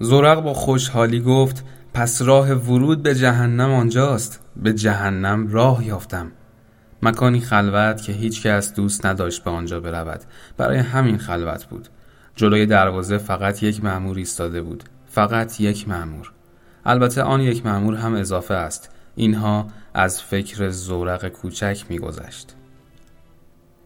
زورق با خوشحالی گفت پس راه ورود به جهنم آنجاست. به جهنم راه یافتم. مکانی خلوت که هیچ کس دوست نداشت به آنجا برود. برای همین خلوت بود. جلوی دروازه فقط یک مأمور ایستاده بود. فقط یک مأمور. البته آن یک مأمور هم اضافه است. اینها از فکر زورق کوچک میگذشت.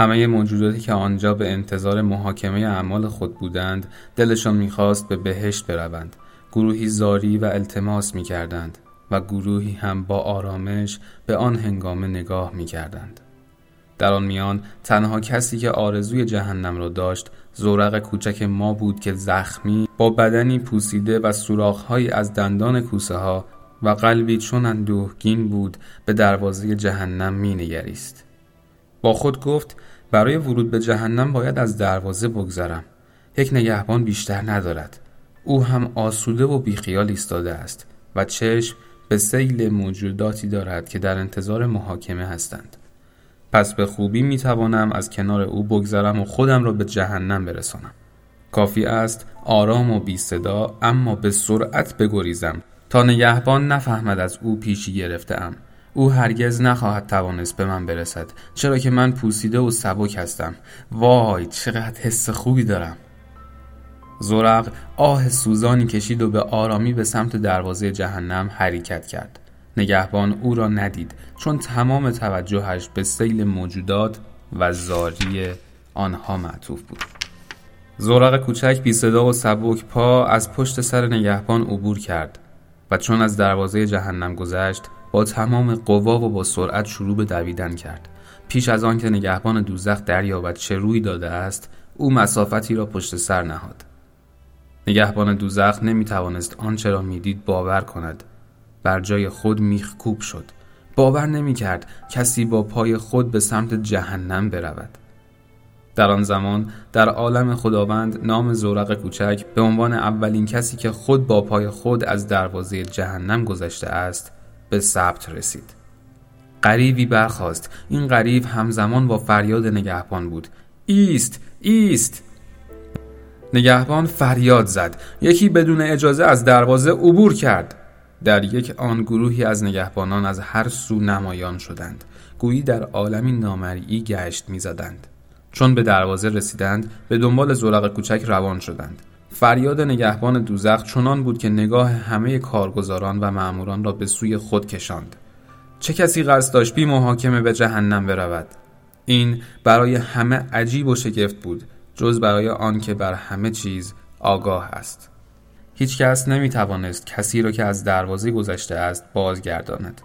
همه موجوداتی که آنجا به انتظار محاکمه اعمال خود بودند دلشان می‌خواست به بهشت بروند گروهی زاری و التماس می‌کردند و گروهی هم با آرامش به آن هنگامه نگاه می‌کردند در آن میان تنها کسی که آرزوی جهنم را داشت زورق کوچک ما بود که زخمی با بدنی پوسیده و سوراخهایی از دندان کوسه ها و قلبی چون اندوهگین بود به دروازه جهنم می نگریست. با خود گفت برای ورود به جهنم باید از دروازه بگذرم. یک نگهبان بیشتر ندارد. او هم آسوده و بیخیال ایستاده است و چشم به سیل موجوداتی دارد که در انتظار محاکمه هستند. پس به خوبی می توانم از کنار او بگذرم و خودم را به جهنم برسانم. کافی است آرام و بی صدا اما به سرعت بگریزم تا نگهبان نفهمد از او پیشی گرفتم او هرگز نخواهد توانست به من برسد چرا که من پوسیده و سبک هستم. وای چقدر حس خوبی دارم. زرق آه سوزانی کشید و به آرامی به سمت دروازه جهنم حرکت کرد. نگهبان او را ندید چون تمام توجهش به سیل موجودات و زاری آنها معطوف بود. زورق کوچک بی صدا و سبک پا از پشت سر نگهبان عبور کرد و چون از دروازه جهنم گذشت با تمام قوا و با سرعت شروع به دویدن کرد. پیش از آن که نگهبان دوزخ دریابد چه روی داده است او مسافتی را پشت سر نهاد. نگهبان دوزخ نمی توانست آنچه را می‌دید باور کند. بر جای خود میخکوب شد. باور نمی کرد کسی با پای خود به سمت جهنم برود. در آن زمان در عالم خداوند نام زورق کوچک به عنوان اولین کسی که خود با پای خود از دروازه جهنم گذشته است به ثبت رسید. غریبی برخاست. این غریب همزمان با فریاد نگهبان بود. ایست ایست. نگهبان فریاد زد. یکی بدون اجازه از دروازه عبور کرد. در یک آن گروهی از نگهبانان از هر سو نمایان شدند. گویی در عالمی نامرئی گشت می‌زدند. چون به دروازه رسیدند به دنبال زرق کوچک روان شدند. فریاد نگهبان دوزخ چنان بود که نگاه همه کارگزاران و معموران را به سوی خود کشاند. چه کسی قصد داشت بی محاکمه به جهنم برود؟ این برای همه عجیب و شگفت بود جز برای آن که بر همه چیز آگاه است. هیچ کس نمی توانست کسی را که از دروازه گذشته است بازگرداند.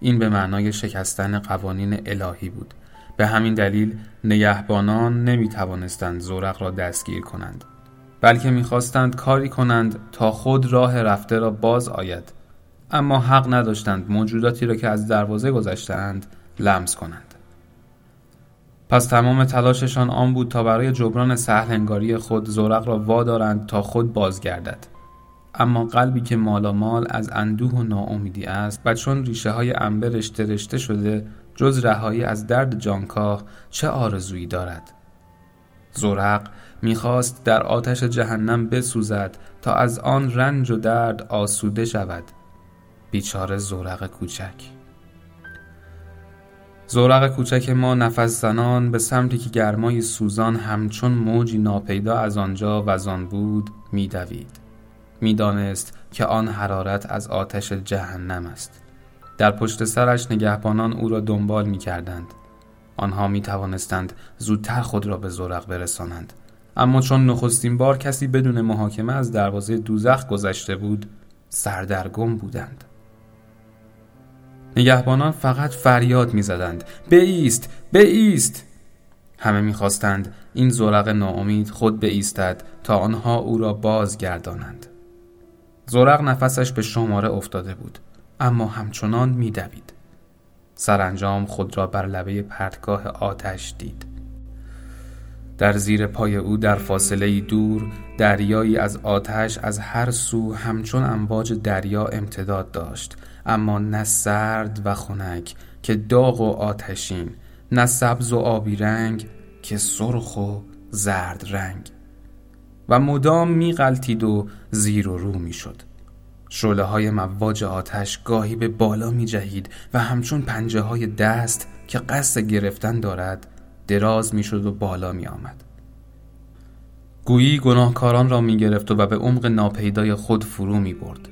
این به معنای شکستن قوانین الهی بود. به همین دلیل نگهبانان نمی توانستند زورق را دستگیر کنند. بلکه می‌خواستند کاری کنند تا خود راه رفته را باز آید. اما حق نداشتند موجوداتی را که از دروازه گذشتهاند لمس کنند. پس تمام تلاششان آن بود تا برای جبران سهل خود زورق را وادارند تا خود بازگردد. اما قلبی که مالامال از اندوه و ناامیدی است و چون ریشه های انبرش ترشته شده جز رهایی از درد جانکاه چه آرزویی دارد؟ زورق می‌خواست در آتش جهنم بسوزد تا از آن رنج و درد آسوده شود بیچاره زورق کوچک زورق کوچک ما نفس زنان به سمتی که گرمای سوزان همچون موجی ناپیدا از آنجا وزان بود میدوید می‌دانست که آن حرارت از آتش جهنم است در پشت سرش نگهبانان او را دنبال می کردند. آنها می توانستند زودتر خود را به زورق برسانند. اما چون نخستین بار کسی بدون محاکمه از دروازه دوزخ گذشته بود سردرگم بودند. نگهبانان فقط فریاد می‌زدند. بایست بایست همه می‌خواستند این زورق ناامید خود بایستد تا آنها او را بازگردانند. زورق نفسش به شماره افتاده بود اما همچنان میدوید. سرانجام خود را بر لبه پرتگاه آتش دید. در زیر پای او در فاصله دور دریایی از آتش از هر سو همچون امواج دریا امتداد داشت. اما نه سرد و خنک که داغ و آتشین نه سبز و آبی رنگ که سرخ و زرد رنگ. و مدام میغلطید و زیر و رو می‌شد. شعله های مواج آتش گاهی به بالا می جهید و همچون پنجه های دست که قصد گرفتن دارد دراز می شد و بالا می آمد. گویی گناهکاران را می گرفت و به عمق ناپیدای خود فرو می برد.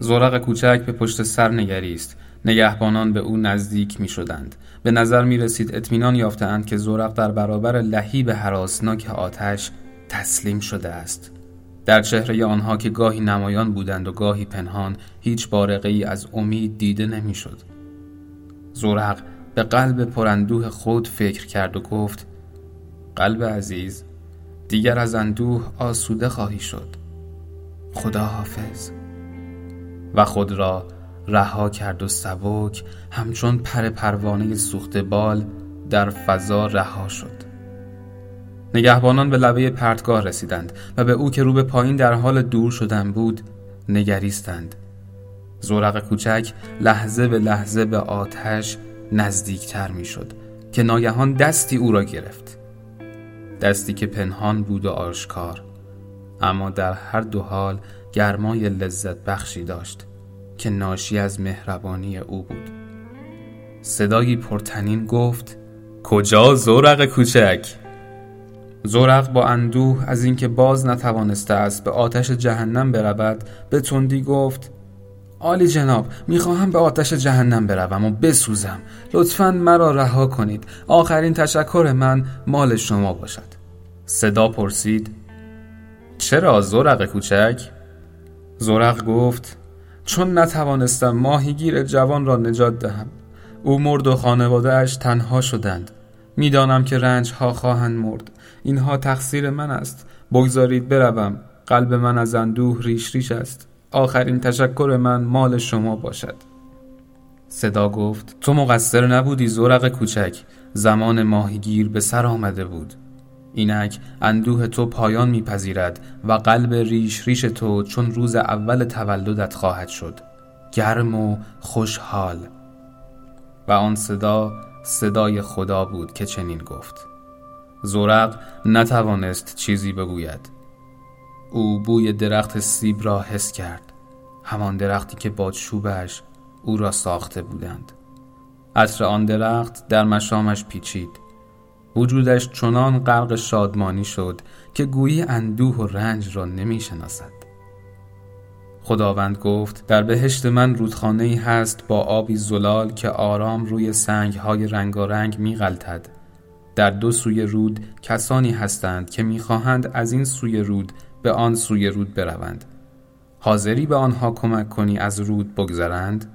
زورق کوچک به پشت سر نگریست نگهبانان به او نزدیک می شدند. به نظر می رسید اطمینان یافتند که زورق در برابر لهیب حراسناک آتش تسلیم شده است. در چهره آنها که گاهی نمایان بودند و گاهی پنهان هیچ بارقه ای از امید دیده نمی‌شد. زورق به قلب پراندوه خود فکر کرد و گفت قلب عزیز دیگر از اندوه آسوده خواهی شد. خدا حافظ. و خود را رها کرد و سبک همچون پر پروانه سوخت بال در فضا رها شد. نگهبانان به لبه پرتگاه رسیدند و به او که رو به پایین در حال دور شدن بود نگریستند. زورق کوچک لحظه به لحظه به آتش نزدیکتر می شد که ناگهان دستی او را گرفت. دستی که پنهان بود و آشکار اما در هر دو حال گرمای لذت بخشی داشت که ناشی از مهربانی او بود. صدایی پرتنین گفت کجا زورق کوچک؟ زورق با اندوه از اینکه باز نتوانسته است به آتش جهنم برود به تندی گفت عالی جناب می‌خواهم به آتش جهنم بروم و بسوزم. لطفا مرا رها کنید. آخرین تشکر من مال شما باشد. صدا پرسید چرا زورق کوچک؟ زورق گفت چون نتوانستم ماهیگیر جوان را نجات دهم. او مرد و خانوادهاش تنها شدند. می‌دانم که رنج ها خواهند مرد. اینها تقصیر من است. بگذارید بروم. قلب من از اندوه ریش ریش است. آخرین تشکر من مال شما باشد. صدا گفت تو مقصر نبودی زورق کوچک. زمان ماهیگیر به سر آمده بود. اینک اندوه تو پایان میپذیرد و قلب ریش ریش تو چون روز اول تولدت خواهد شد. گرم و خوشحال. و آن صدا صدای خدا بود که چنین گفت. زورق نتوانست چیزی بگوید. او بوی درخت سیب را حس کرد همان درختی که با چوبش او را ساخته بودند عطر آن درخت در مشامش پیچید وجودش چنان غرق شادمانی شد که گویی اندوه و رنج را نمی شناسد. خداوند گفت در بهشت من رودخانه ای هست با آبی زلال که آرام روی سنگ های رنگارنگ می غلطد. در دو سوی رود کسانی هستند که می‌خواهند از این سوی رود به آن سوی رود بروند. حاضری به آنها کمک کنی از رود بگذرند؟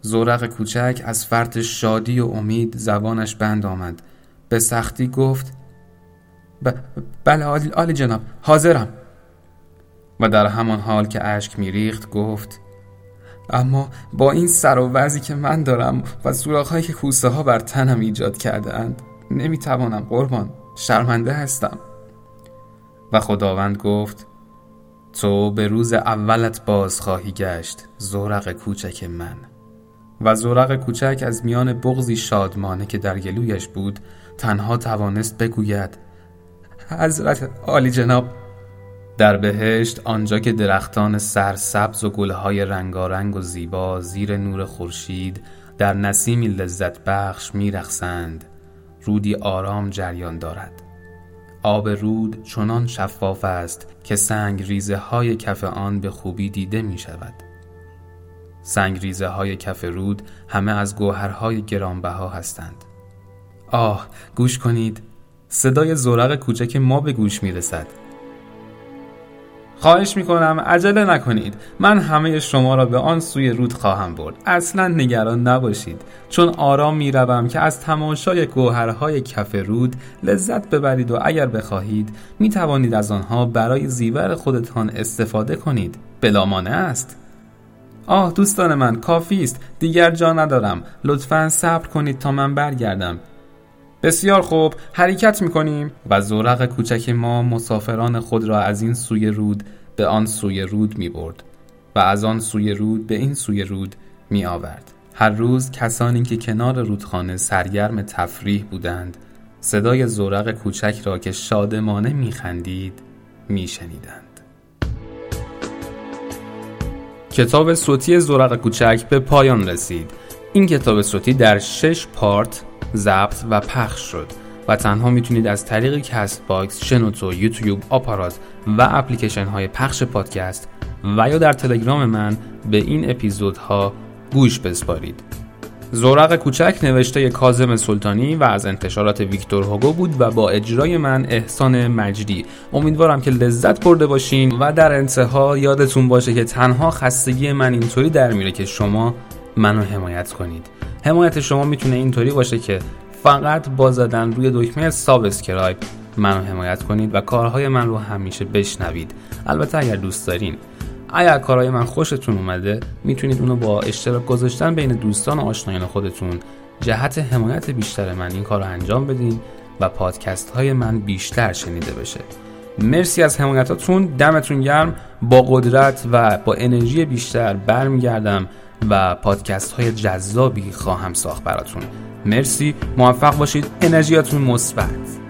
زورق کوچک از فرط شادی و امید زبانش بند آمد. به سختی گفت بله آلی جناب حاضرم. و در همان حال که اشک میریخت گفت اما با این سر و وضعی که من دارم و سوراخهایی که کوسه ها بر تنم ایجاد کرده اند نمی‌توانم قربان شرمنده هستم. و خداوند گفت تو به روز اولت باز خواهی گشت زورق کوچک من. و زورق کوچک از میان بغزی شادمانه که در گلویش بود تنها توانست بگوید حضرت عالی جناب. در بهشت آنجا که درختان سرسبز و گلهای رنگارنگ و زیبا زیر نور خورشید در نسیمی لذت بخش میرخسند رودی آرام جریان دارد. آب رود چنان شفاف است که سنگ ریزه های کف آن به خوبی دیده می شود سنگ ریزه های کف رود همه از گوهرهای گرانبها هستند. آه گوش کنید. صدای زورق کوچک ما به گوش می رسد خواهش می‌کنم عجله نکنید. من همه شما را به آن سوی رود خواهم برد. اصلا نگران نباشید. چون آرام می‌روم که از تماشای گوهرهای کف رود لذت ببرید و اگر بخواهید می توانید از آنها برای زیور خودتان استفاده کنید. بلامانه است. آه دوستان من کافی است. دیگر جا ندارم. لطفا صبر کنید تا من برگردم. بسیار خوب حرکت می‌کنیم. و زورق کوچک ما مسافران خود را از این سوی رود به آن سوی رود می برد و از آن سوی رود به این سوی رود می آورد. هر روز کسانی که کنار رودخانه سرگرم تفریح بودند صدای زورق کوچک را که شادمانه می خندید میشنیدند. کتاب صوتی زورق کوچک به پایان رسید. این کتاب صوتی در شش part ضبط و پخش شد و تنها می‌تونید از طریق Castbox، شنوتو، یوتیوب، آپارات و اپلیکیشن های پخش پادکست و یا در تلگرام من به این اپیزودها گوش بسپارید. زورق کوچک نوشته کاظم سلطانی و از انتشارات ویکتور هوگو بود و با اجرای من احسان مجدی امیدوارم که لذت برده باشین و در انتها یادتون باشه که تنها خستگی من اینطوری در میره که شما منو حمایت کنید حمایت شما می‌تونه اینطوری باشه که فقط با زدن روی دکمه subscribe منو حمایت کنید و کارهای من رو همیشه بشنوید. البته اگر دوست دارین. اگر کارهای من خوشتون اومده می‌تونید اونو با اشتراک گذاشتن بین دوستان و آشنایان خودتون. جهت حمایت بیشتر من این کار رو انجام بدین و پادکست های من بیشتر شنیده بشه. مرسی از حمایتاتون. دمتون گرم. با قدرت و با انرژی بیشتر برمیگردم. و پادکست های جذابی خواهم ساخت براتون. مرسی. موفق باشید. انرژیاتون مثبت.